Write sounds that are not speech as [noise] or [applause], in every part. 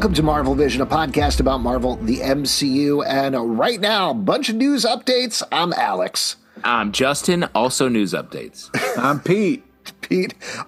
Welcome to Marvel Vision, a podcast about Marvel, the MCU, and right now, a bunch of news updates. I'm Alex. I'm Justin, also news updates. I'm Pete.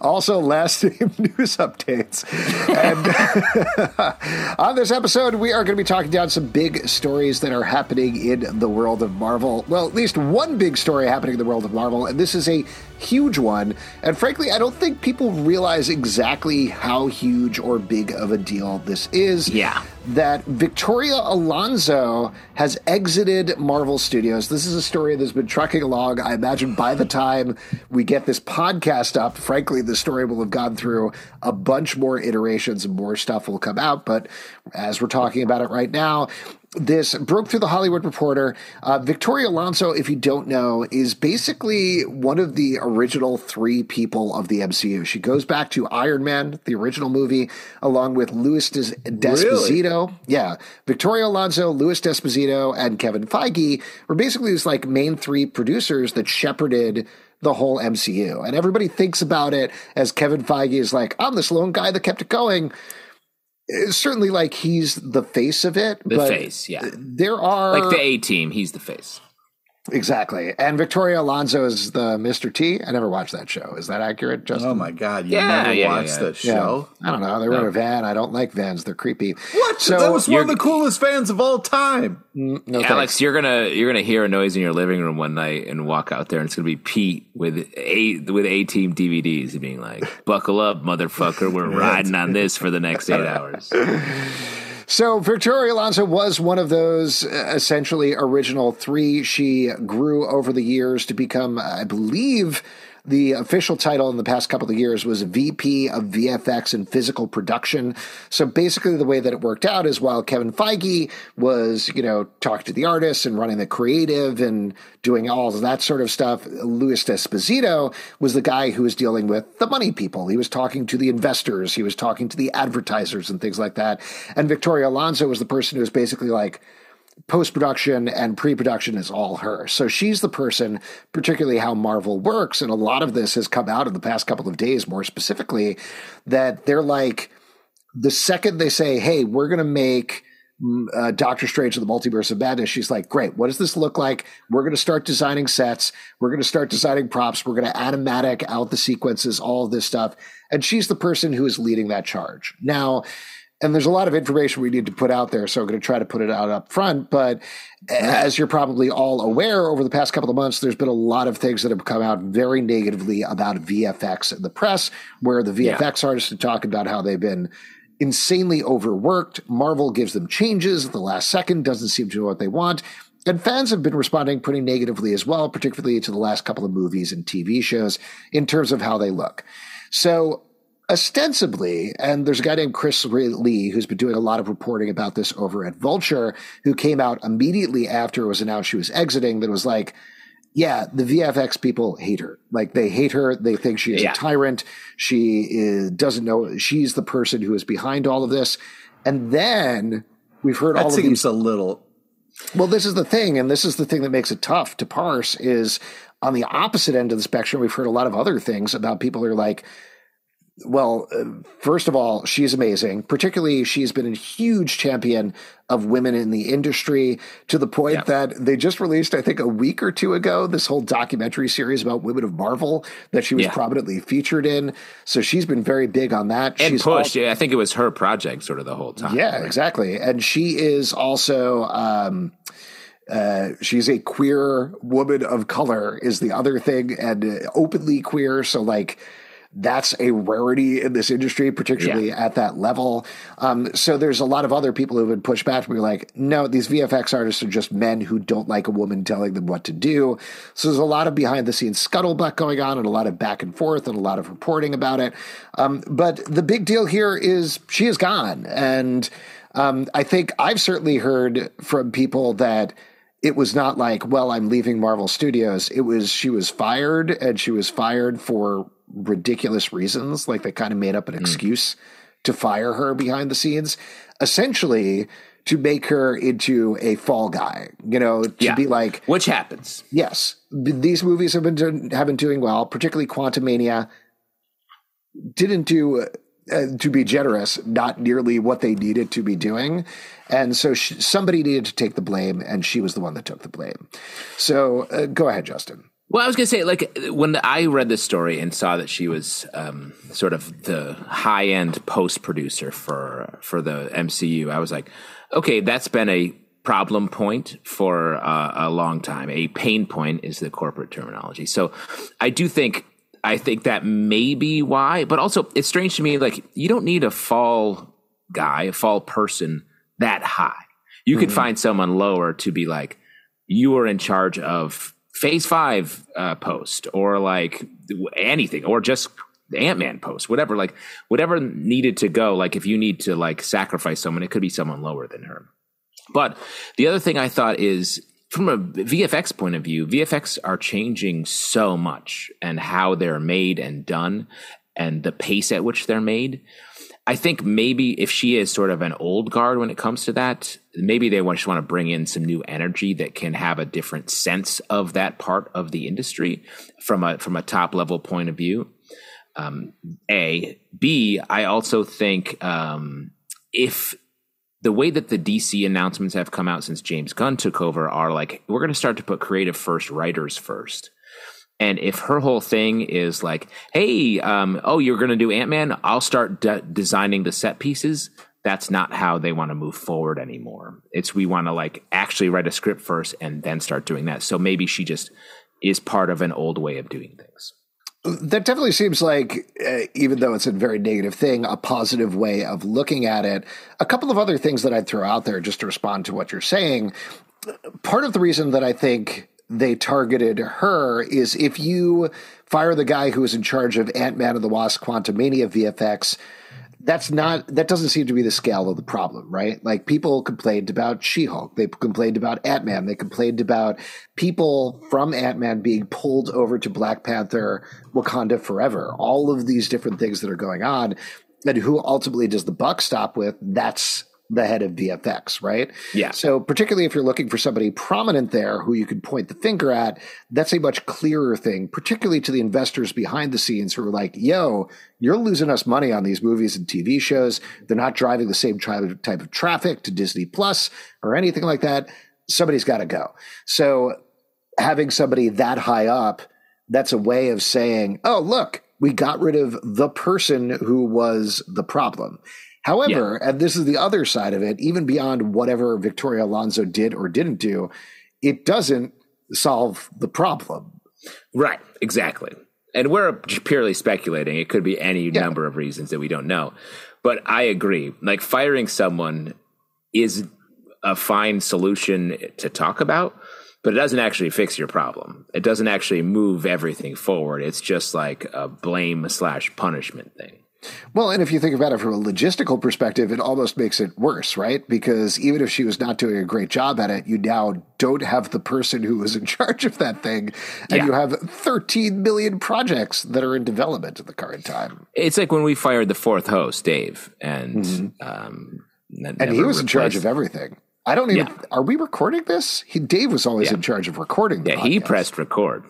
Also last [laughs] name news updates. And [laughs] on this episode, we are going to be talking down some big stories that are happening in the world of Marvel. Well, at least one big story happening in the world of Marvel, and this is a huge one. And frankly, I don't think people realize exactly how huge or big of a deal this is. Yeah. That Victoria Alonso has exited Marvel Studios. This is a story that's been trucking along. I imagine by the time we get this podcast up, frankly, the story will have gone through a bunch more iterations and more stuff will come out. But as we're talking about it right now, this broke through the Hollywood Reporter. Uh, Victoria Alonso, if you don't know, is basically one of the original three people of the MCU. She goes back to Iron Man, the original movie, along with Louis Des- D'Esposito. Really? Yeah, Victoria Alonso, Louis D'Esposito, and Kevin Feige were basically these like main three producers that shepherded the whole MCU. And everybody thinks about it as Kevin Feige is like, I'm this lone guy that kept it going certainly like he's the face of it. The face, yeah. There are like the A team. He's the face. Exactly. And Victoria Alonso is the Mr. T. I never watched that show. Is that accurate, Justin? Oh my God. You yeah, never yeah, watched yeah. that show? I don't know. They were no. in a van. I don't like vans. They're creepy. What? So, that was one of the coolest vans of all time. Mm, no, Alex, you're gonna you're gonna hear a noise in your living room one night and walk out there and it's gonna be Pete with a with A team DVDs being like, Buckle up, motherfucker, we're [laughs] riding on this for the next eight hours. [laughs] So Victoria Alonso was one of those uh, essentially original three. She grew over the years to become, I believe, the official title in the past couple of years was VP of VFX and physical production. So basically, the way that it worked out is while Kevin Feige was, you know, talking to the artists and running the creative and doing all that sort of stuff, Louis D'Esposito was the guy who was dealing with the money people. He was talking to the investors, he was talking to the advertisers and things like that. And Victoria Alonso was the person who was basically like, post production and pre production is all her. So she's the person, particularly how Marvel works. And a lot of this has come out in the past couple of days, more specifically, that they're like, the second they say, hey, we're going to make. Mm, uh, Doctor Strange and the Multiverse of Madness. She's like, great. What does this look like? We're going to start designing sets. We're going to start designing props. We're going to animatic out the sequences, all of this stuff. And she's the person who is leading that charge. Now, and there's a lot of information we need to put out there, so I'm going to try to put it out up front. But as you're probably all aware, over the past couple of months, there's been a lot of things that have come out very negatively about VFX in the press, where the VFX yeah. artists have talked about how they've been insanely overworked. Marvel gives them changes at the last second, doesn't seem to know what they want. And fans have been responding pretty negatively as well, particularly to the last couple of movies and TV shows in terms of how they look. So ostensibly, and there's a guy named Chris Lee who's been doing a lot of reporting about this over at Vulture, who came out immediately after it was announced she was exiting, that was like, yeah, the VFX people hate her. Like they hate her. They think she is yeah. a tyrant. She is, doesn't know she's the person who is behind all of this. And then we've heard that all of these a little. Well, this is the thing, and this is the thing that makes it tough to parse. Is on the opposite end of the spectrum, we've heard a lot of other things about people who are like, well, uh, first of all, she's amazing. Particularly, she's been a huge champion of women in the industry to the point yeah. that they just released, I think, a week or two ago, this whole documentary series about women of Marvel that she was yeah. prominently featured in. So she's been very big on that. And she's pushed. Yeah, I think it was her project sort of the whole time. Yeah, right? exactly. And she is also. Um, uh, she's a queer woman of color is the other thing and uh, openly queer so like that's a rarity in this industry, particularly yeah. at that level. Um, so there's a lot of other people who have been pushed back. We're like, no, these VFX artists are just men who don't like a woman telling them what to do. So there's a lot of behind the scenes scuttlebutt going on and a lot of back and forth and a lot of reporting about it. Um, but the big deal here is she is gone. And um, I think I've certainly heard from people that it was not like, well, I'm leaving Marvel Studios. It was she was fired and she was fired for ridiculous reasons. Like they kind of made up an mm. excuse to fire her behind the scenes, essentially to make her into a fall guy. You know, to yeah. be like which happens. Yes, these movies have been do- have been doing well, particularly Quantumania. Didn't do uh, to be generous, not nearly what they needed to be doing. And so she, somebody needed to take the blame, and she was the one that took the blame. So uh, go ahead, Justin. Well, I was going to say, like, when I read this story and saw that she was um, sort of the high end post producer for for the MCU, I was like, okay, that's been a problem point for uh, a long time. A pain point is the corporate terminology. So I do think I think that may be why, but also it's strange to me. Like you don't need a fall guy, a fall person that high. You mm-hmm. could find someone lower to be like, you are in charge of phase five uh, post or like anything or just ant-man post whatever like whatever needed to go. Like if you need to like sacrifice someone it could be someone lower than her. But the other thing i thought is from a vfx point of view vfx are changing so much and how they're made and done and the pace at which they're made I think maybe if she is sort of an old guard when it comes to that, maybe they just want to bring in some new energy that can have a different sense of that part of the industry from a from a top level point of view. Um, a B. I also think um, if the way that the DC announcements have come out since James Gunn took over are like we're going to start to put creative first, writers first. And if her whole thing is like, hey, um, oh, you're going to do Ant Man, I'll start de- designing the set pieces. That's not how they want to move forward anymore. It's we want to like actually write a script first and then start doing that. So maybe she just is part of an old way of doing things. That definitely seems like, uh, even though it's a very negative thing, a positive way of looking at it. A couple of other things that I'd throw out there just to respond to what you're saying. Part of the reason that I think they targeted her is if you fire the guy who is in charge of Ant Man and the Wasp Quantumania VFX, that's not that doesn't seem to be the scale of the problem, right? Like people complained about She-Hulk, they complained about Ant-Man, they complained about people from Ant-Man being pulled over to Black Panther, Wakanda Forever, all of these different things that are going on. And who ultimately does the buck stop with? That's the head of VFX, right? Yeah. So particularly if you're looking for somebody prominent there who you could point the finger at, that's a much clearer thing, particularly to the investors behind the scenes who are like, yo, you're losing us money on these movies and TV shows. They're not driving the same type of traffic to Disney Plus or anything like that. Somebody's got to go. So having somebody that high up, that's a way of saying, oh, look, we got rid of the person who was the problem. However, yeah. and this is the other side of it, even beyond whatever Victoria Alonso did or didn't do, it doesn't solve the problem. Right, exactly. And we're purely speculating. It could be any yeah. number of reasons that we don't know. But I agree. Like firing someone is a fine solution to talk about, but it doesn't actually fix your problem. It doesn't actually move everything forward. It's just like a blame slash punishment thing. Well, and if you think about it from a logistical perspective, it almost makes it worse, right? Because even if she was not doing a great job at it, you now don't have the person who was in [laughs] charge of that thing, and yeah. you have 13 million projects that are in development at the current time. It's like when we fired the fourth host, Dave, and mm-hmm. um, and he was replaced. in charge of everything. I don't even. Yeah. Are we recording this? He, Dave was always yeah. in charge of recording. yeah, podcast. he pressed record.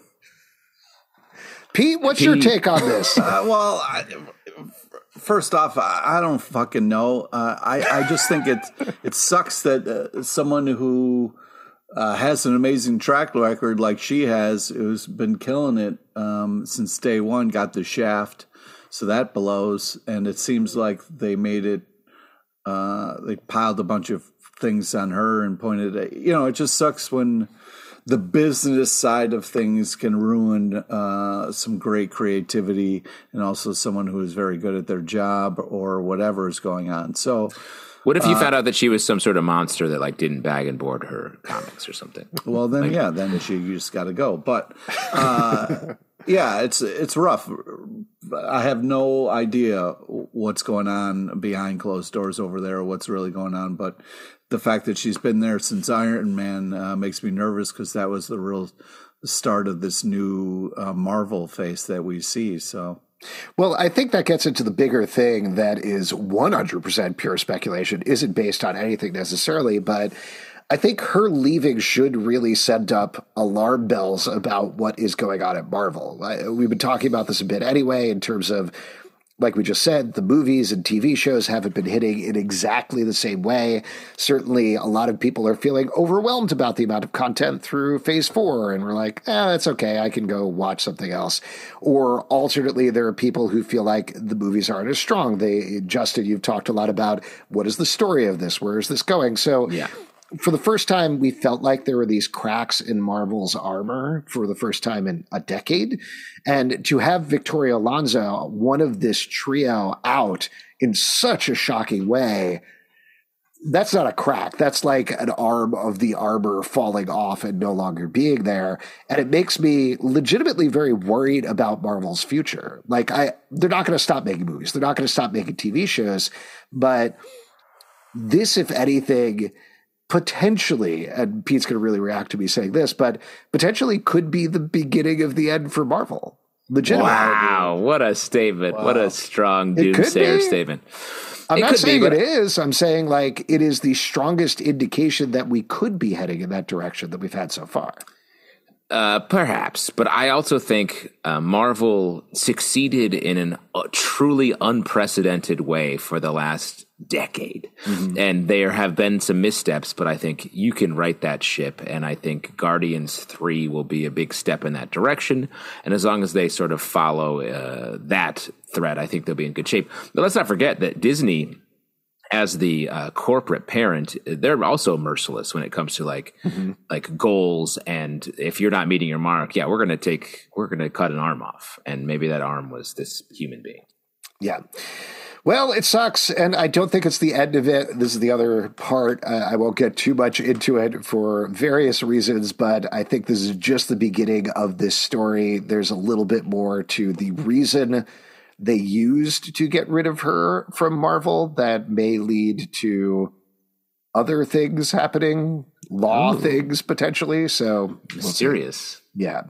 Pete, what's Pete. your take on this? [laughs] Uh, well, I, first off, I don't fucking know. Uh, I I just think it it sucks that uh, someone who uh, has an amazing track record like she has, who's been killing it um, since day one, got the shaft. So that blows, and it seems like they made it. Uh, they piled a bunch of things on her and pointed at. You know, it just sucks when the business side of things can ruin uh, some great creativity and also someone who is very good at their job or whatever is going on. So, what if you uh, found out that she was some sort of monster that like didn't bag and board her comics or something? Well, then like, yeah, then she you just got to go. But uh, [laughs] yeah, it's it's rough. I have no idea what's going on behind closed doors over there, what's really going on. But the fact that she's been there since Iron Man uh, makes me nervous because that was the real start of this new uh, Marvel face that we see. So. Well, I think that gets into the bigger thing that is 100% pure speculation, isn't based on anything necessarily, but I think her leaving should really send up alarm bells about what is going on at Marvel. We've been talking about this a bit anyway, in terms of like we just said, the movies and TV shows haven't been hitting in exactly the same way. Certainly, a lot of people are feeling overwhelmed about the amount of content through phase four, and we're like, eh, that's okay. I can go watch something else. Or alternately, there are people who feel like the movies aren't as strong. They, Justin, you've talked a lot about what is the story of this? Where is this going? So, Yeah. For the first time, we felt like there were these cracks in Marvel's armor for the first time in a decade. And to have Victoria Alonso, one of this trio, out in such a shocking way, that's not a crack. That's like an arm of the armor falling off and no longer being there. And it makes me legitimately very worried about Marvel's future. Like I they're not going to stop making movies. They're not going to stop making TV shows, but this if anything potentially and Pete's going to really react to me saying this, but potentially could be the beginning of the end for Marvel. Legitimately. Wow, what a statement! What a strong doomsayer statement. I'm It not could be, saying but- it is. I'm saying like it is the strongest indication that we could be heading in that direction that we've had so far. Uh, perhaps, but I also think uh, Marvel succeeded in an uh, truly unprecedented way for the last decade, and there have been some missteps. But I think you can right that ship, and I think Guardians Three will be a big step in that direction. And as long as they sort of follow uh, that thread, I think they'll be in good shape. But let's not forget that Disney as the uh, corporate parent, they're also merciless when it comes to like like goals. And if you're not meeting your mark, yeah, we're gonna take we're gonna cut an arm off, and maybe that arm was this human being. Yeah. Well, it sucks, and I don't think it's the end of it. This is the other part. Uh, I won't get too much into it for various reasons, but I think this is just the beginning of this story. There's a little bit more to the reason they used to get rid of her from Marvel that may lead to other things happening, law things potentially. So we'll. Mysterious. Yeah.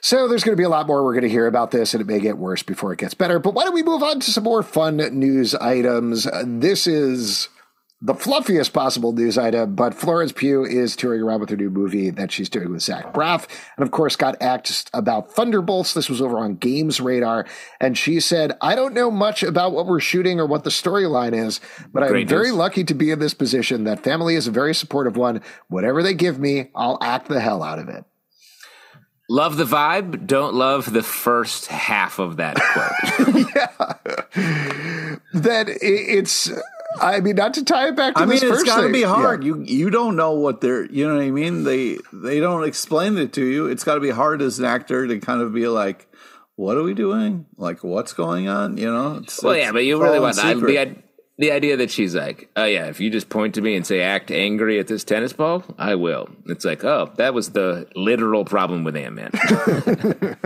So there's going to be a lot more we're going to hear about this, and it may get worse before it gets better. But why don't we move on to some more fun news items? This is the fluffiest possible news item, but Florence Pugh is touring around with her new movie that she's doing with Zach Braff, and of course got asked about Thunderbolts. This was over on Games Radar, and she said, "I don't know much about what we're shooting or what the storyline is, but I'm Great very lucky to be in this position. That family is a very supportive one. Whatever they give me, I'll act the hell out of it." Love the vibe. Don't love the first half of that quote. [laughs] Yeah. That it's I mean not to tie it back to I mean, this it's first got to be hard. Yeah. You you don't know what they're. You know what I mean? They they don't explain it to you. It's got to be hard as an actor to kind of be like, "What are we doing? Like, what's going on?" You know? It's, well, it's yeah, but you really want I, secret. the i- the idea that she's like, oh yeah, if you just point to me and say act angry at this tennis ball, I will. It's like, oh, that was the literal problem with Ant Man. [laughs]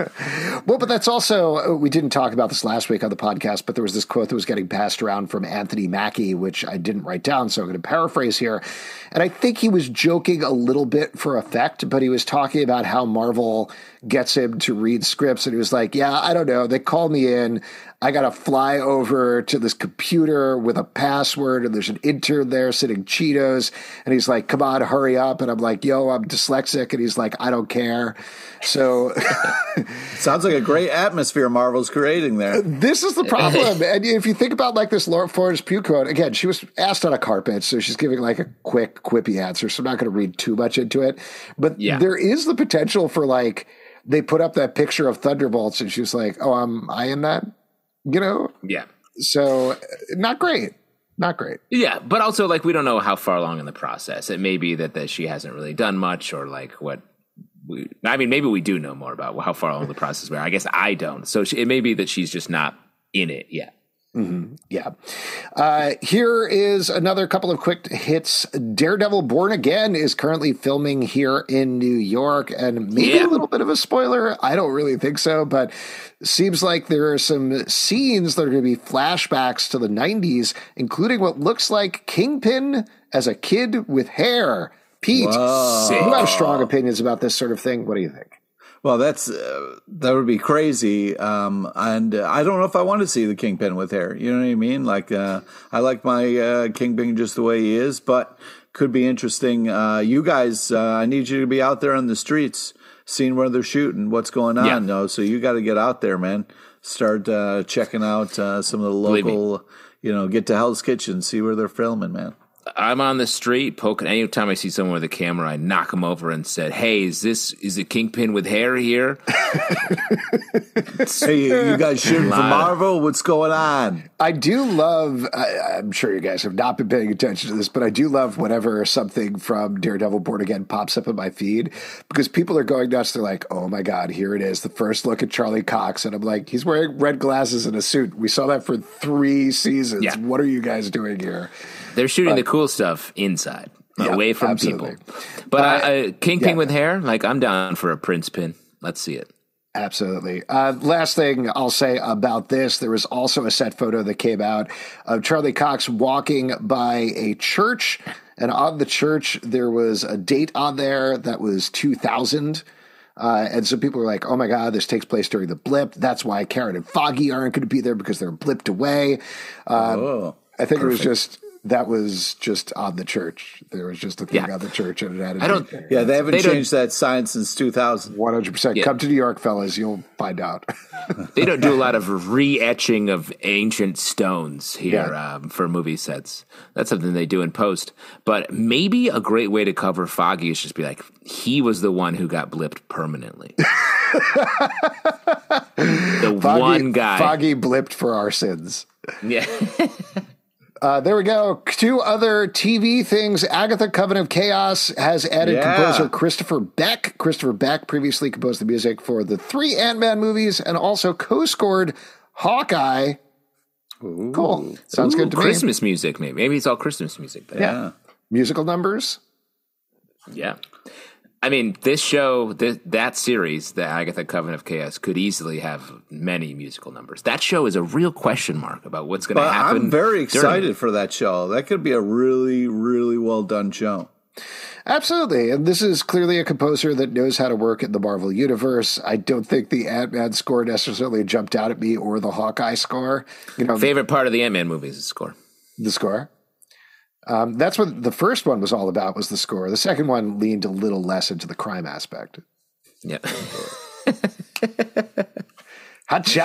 Well, but that's also uh, we didn't talk about this last week on the podcast, but there was this quote that was getting passed around from Anthony Mackie, which I didn't write down, so I'm going to paraphrase here. And I think he was joking a little bit for effect, but he was talking about how Marvel gets him to read scripts, and he was like, "Yeah, I don't know. They called me in." I got to fly over to this computer with a password, and there's an intern there sitting Cheetos. And he's like, Come on, hurry up. And I'm like, Yo, I'm dyslexic. And he's like, I don't care. So [laughs] Sounds like a great atmosphere Marvel's creating there. this is the problem. [laughs] and if you think about like this Laura Florence Pugh quote, again, she was asked on a carpet, so she's giving like a quick, quippy answer. So I'm not going to read too much into it. But Yeah. there is the potential for like, they put up that picture of Thunderbolts, and she's like, Oh, I'm I in that? You know? yeah. So uh, not great. Not great. Yeah, but also like we don't know how far along in the process. It may be that, that she hasn't really done much, or like what. We, I mean, maybe we do know more about how far along the process we are. I guess I don't. So she, it may be that she's just not in it yet. Yeah. Uh, here is another couple of quick hits. Daredevil Born Again is currently filming here in New York, and maybe Yeah. a little bit of a spoiler. I don't really think so, but seems like there are some scenes that are going to be flashbacks to the 90s, including what looks like Kingpin as a kid with hair. Pete, you have strong opinions about this sort of thing. What do you think? Well, that's uh, that would be crazy, um, and uh, I don't know if I want to see the Kingpin with hair. You know what I mean? Like, uh, I like my uh, Kingpin just the way he is, but could be interesting. Uh, you guys, uh, I need you to be out there on the streets, seeing where they're shooting, what's going on. Yeah. No, so you got to get out there, man. start uh, checking out uh, some of the local. You know, get to Hell's Kitchen, see where they're filming, man. I'm on the street poking. Anytime I see someone with a camera, I knock them over and said, "Hey, is this is it Kingpin with hair here?" Hey, you guys shooting for Marvel? What's going on? I do love. I, I'm sure you guys have not been paying attention to this, but I do love whenever something from Daredevil Born Again pops up in my feed because people are going nuts. They're like, "Oh my god, here it is! The first look at Charlie Cox," and I'm like, "He's wearing red glasses and a suit. We saw that for three seasons. Yeah. What are you guys doing here?" They're shooting the cool stuff inside, Yeah, away from absolutely. people. But Uh, uh, uh, Kingpin yeah. with hair, like I'm down for a Prince pin. Let's see it. Absolutely. Uh, last thing I'll say about this there was also a set photo that came out of Charlie Cox walking by a church. And on the church, there was a date on there that was 2000. Uh, and so people were like, oh my God, this takes place during the blip. That's why Karen and Foggy aren't going to be there because they're blipped away. Uh, Oh, I think it was just, that was just on the church. There was just a thing Yeah. on the church and it had a I don't- date yeah, they haven't They changed that sign since 2000. 100%. Come to New York, fellas. You'll find out. [laughs] They don't do a lot of re-etching of ancient stones here Yeah. um, for movie sets. That's something they do in post. But maybe a great way to cover Foggy is just be like, he was the one who got blipped permanently. [laughs] the Foggy, one guy. Foggy blipped for our sins. Yeah. [laughs] Uh, there we go. Two other TV things. Agatha Covenant of Chaos has added Yeah. composer Christopher Beck. Christopher Beck previously composed the music for the three Ant Man movies and also co scored Hawkeye. Cool. Sounds good to me. Christmas music, maybe. Maybe it's all Christmas music. Then. Yeah. Musical numbers. Yeah. I mean, this show, th- that series, the Agatha Covenant of Chaos, could easily have many musical numbers. That show is a real question mark about what's going to happen. I'm very excited it. for that show. That could be a really, really well done show. Absolutely. And this is clearly a composer that knows how to work in the Marvel universe. I don't think the Ant Man score necessarily jumped out at me or the Hawkeye score. You know, Favorite part of the Ant Man movies is the score. the score. Um, that's what the first one was all about was the score. The second one leaned a little less into the crime aspect. Yeah. [laughs] Hacha!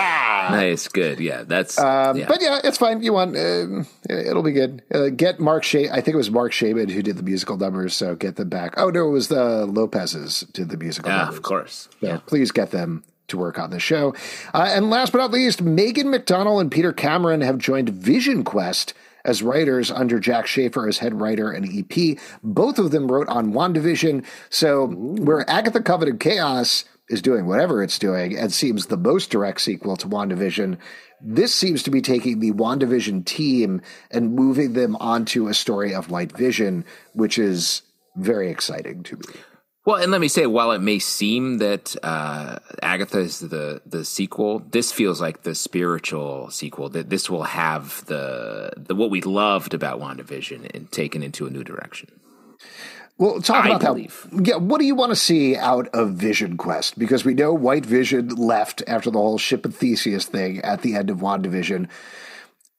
nice. Good. Yeah. That's. Um, yeah. But yeah, it's fine. You want uh, it'll be good. Uh, get Mark Sha I think it was Marc Shaiman who did the musical numbers, so get them back. Oh no, it was the Lopez's did the musical yeah, numbers. of course. So Yeah. please get them to work on the show. Uh, and last but not least, Megan McDonnell and Peter Cameron have joined Vision Quest as writers under Jac Schaeffer as head writer and EP. Both of them wrote on WandaVision. So where Agatha Coven of Chaos is doing whatever it's doing and seems the most direct sequel to WandaVision, this seems to be taking the WandaVision team and moving them onto a story of light Vision, which is very exciting to me. Well, and let me say, while it may seem that uh, Agatha is the the sequel, this feels like the spiritual sequel. That this will have the the what we loved about WandaVision and taken into a new direction. Well, talk about that. Yeah, what do you want to see out of Vision Quest? Because we know White Vision left after the whole Ship of Theseus thing at the end of WandaVision.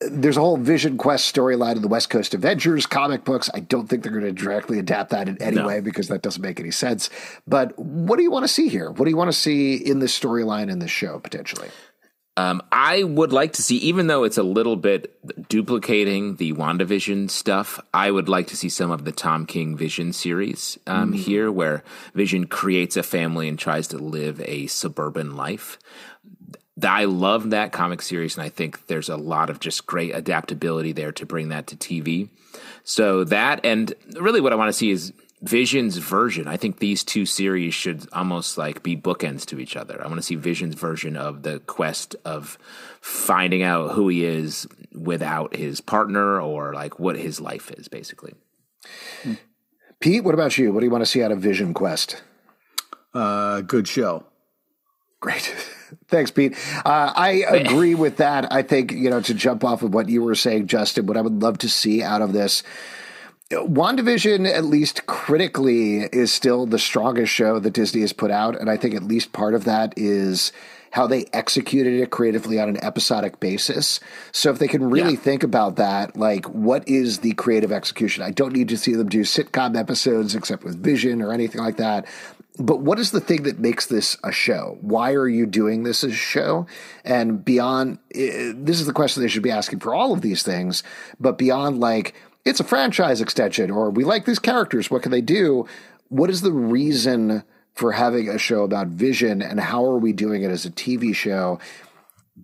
There's a whole Vision Quest storyline in the West Coast Avengers comic books. I don't think they're going to directly adapt that in any No. way because that doesn't make any sense. But what do you want to see here? What do you want to see in this storyline in this show potentially? Um, I would like to see, even though it's a little bit duplicating the WandaVision stuff, I would like to see some of the Tom King Vision series um, here, where Vision creates a family and tries to live a suburban life. I love that comic series, and I think there's a lot of just great adaptability there to bring that to TV. So that, and really what I want to see is Vision's version. I think these two series should almost like be bookends to each other. I want to see Vision's version of the quest of finding out who he is without his partner or like what his life is, basically. Pete, what about you? What do you want to see out of Vision Quest? Uh, good show. Great. [laughs] Thanks, Pete. Uh, I agree with that. I think, you know, to jump off of what you were saying, Justin, what I would love to see out of this. WandaVision, at least critically, is still the strongest show that Disney has put out. And I think at least part of that is how they executed it creatively on an episodic basis. So if they can really Yeah. think about that, like what is the creative execution? I don't need to see them do sitcom episodes except with Vision or anything like that. But what is the thing that makes this a show? Why are you doing this as a show? And beyond, this is the question they should be asking for all of these things. But beyond, like, it's a franchise extension, or we like these characters, what can they do? What is the reason for having a show about vision, and how are we doing it as a TV show?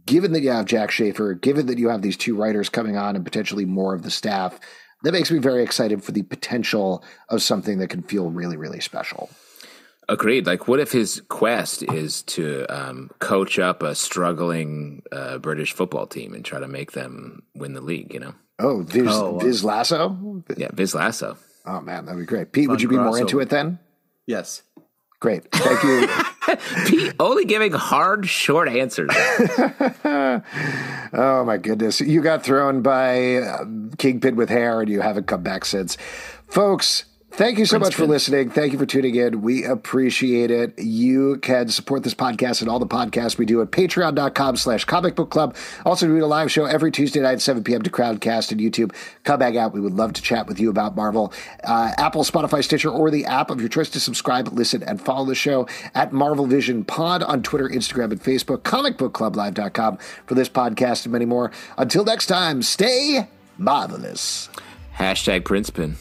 Given that you have Jac Schaeffer, given that you have these two writers coming on and potentially more of the staff, that makes me very excited for the potential of something that can feel really, really special. Agreed. Like, what if his quest is to um, coach up a struggling uh, British football team and try to make them win the league? You know? Oh, Viz, oh, Viz Lasso. Yeah, Viz Lasso. Oh man, that'd be great. Pete, Fun would you be more into it then? Yes. Great. Thank you. [laughs] Pete only giving hard, short answers. [laughs] oh my goodness, you got thrown by uh, Kingpin with hair, and you haven't come back since, folks. Thank you so Prince much for listening. Thank you for tuning in. We appreciate it. You can support this podcast and all the podcasts we do at patreon.com slash comic book club. Also, we do a live show every Tuesday night at 7 p.m. to Crowdcast and YouTube. Come back out. We would love to chat with you about Marvel. Uh, Apple, Spotify, Stitcher, or the app of your choice to subscribe, listen, and follow the show at Marvel Vision Pod on Twitter, Instagram, and Facebook. Comicbookclublive.com for this podcast and many more. Until next time, stay marvelous. Hashtag Princeton.